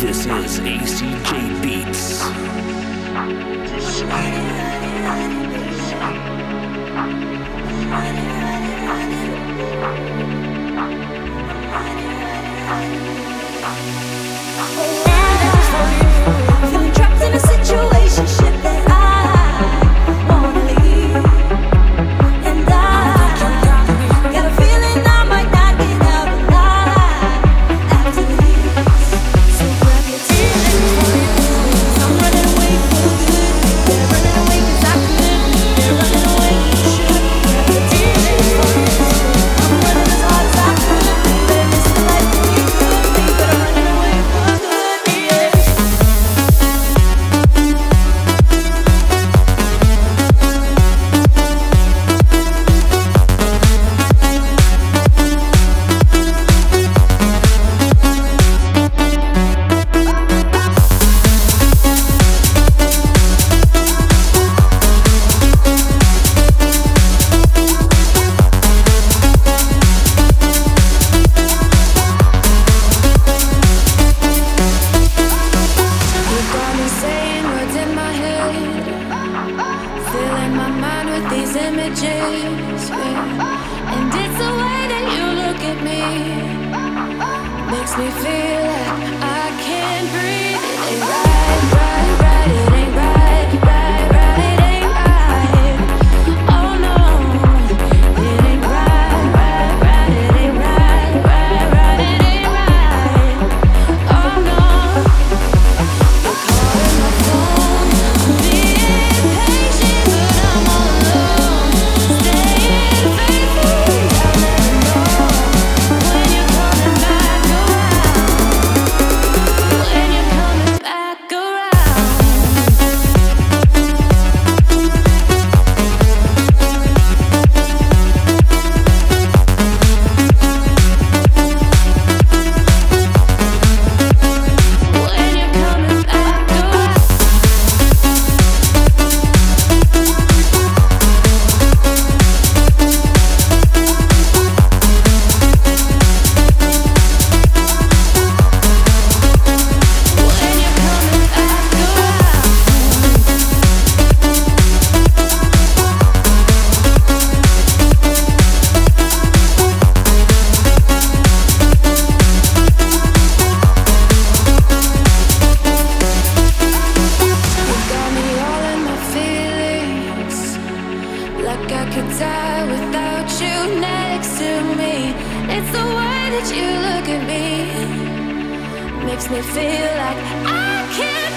This is ACJ Beats. images and it's the way that you look at me makes me feel. die without you next to me. It's the way that you look at me, makes me feel like I can't.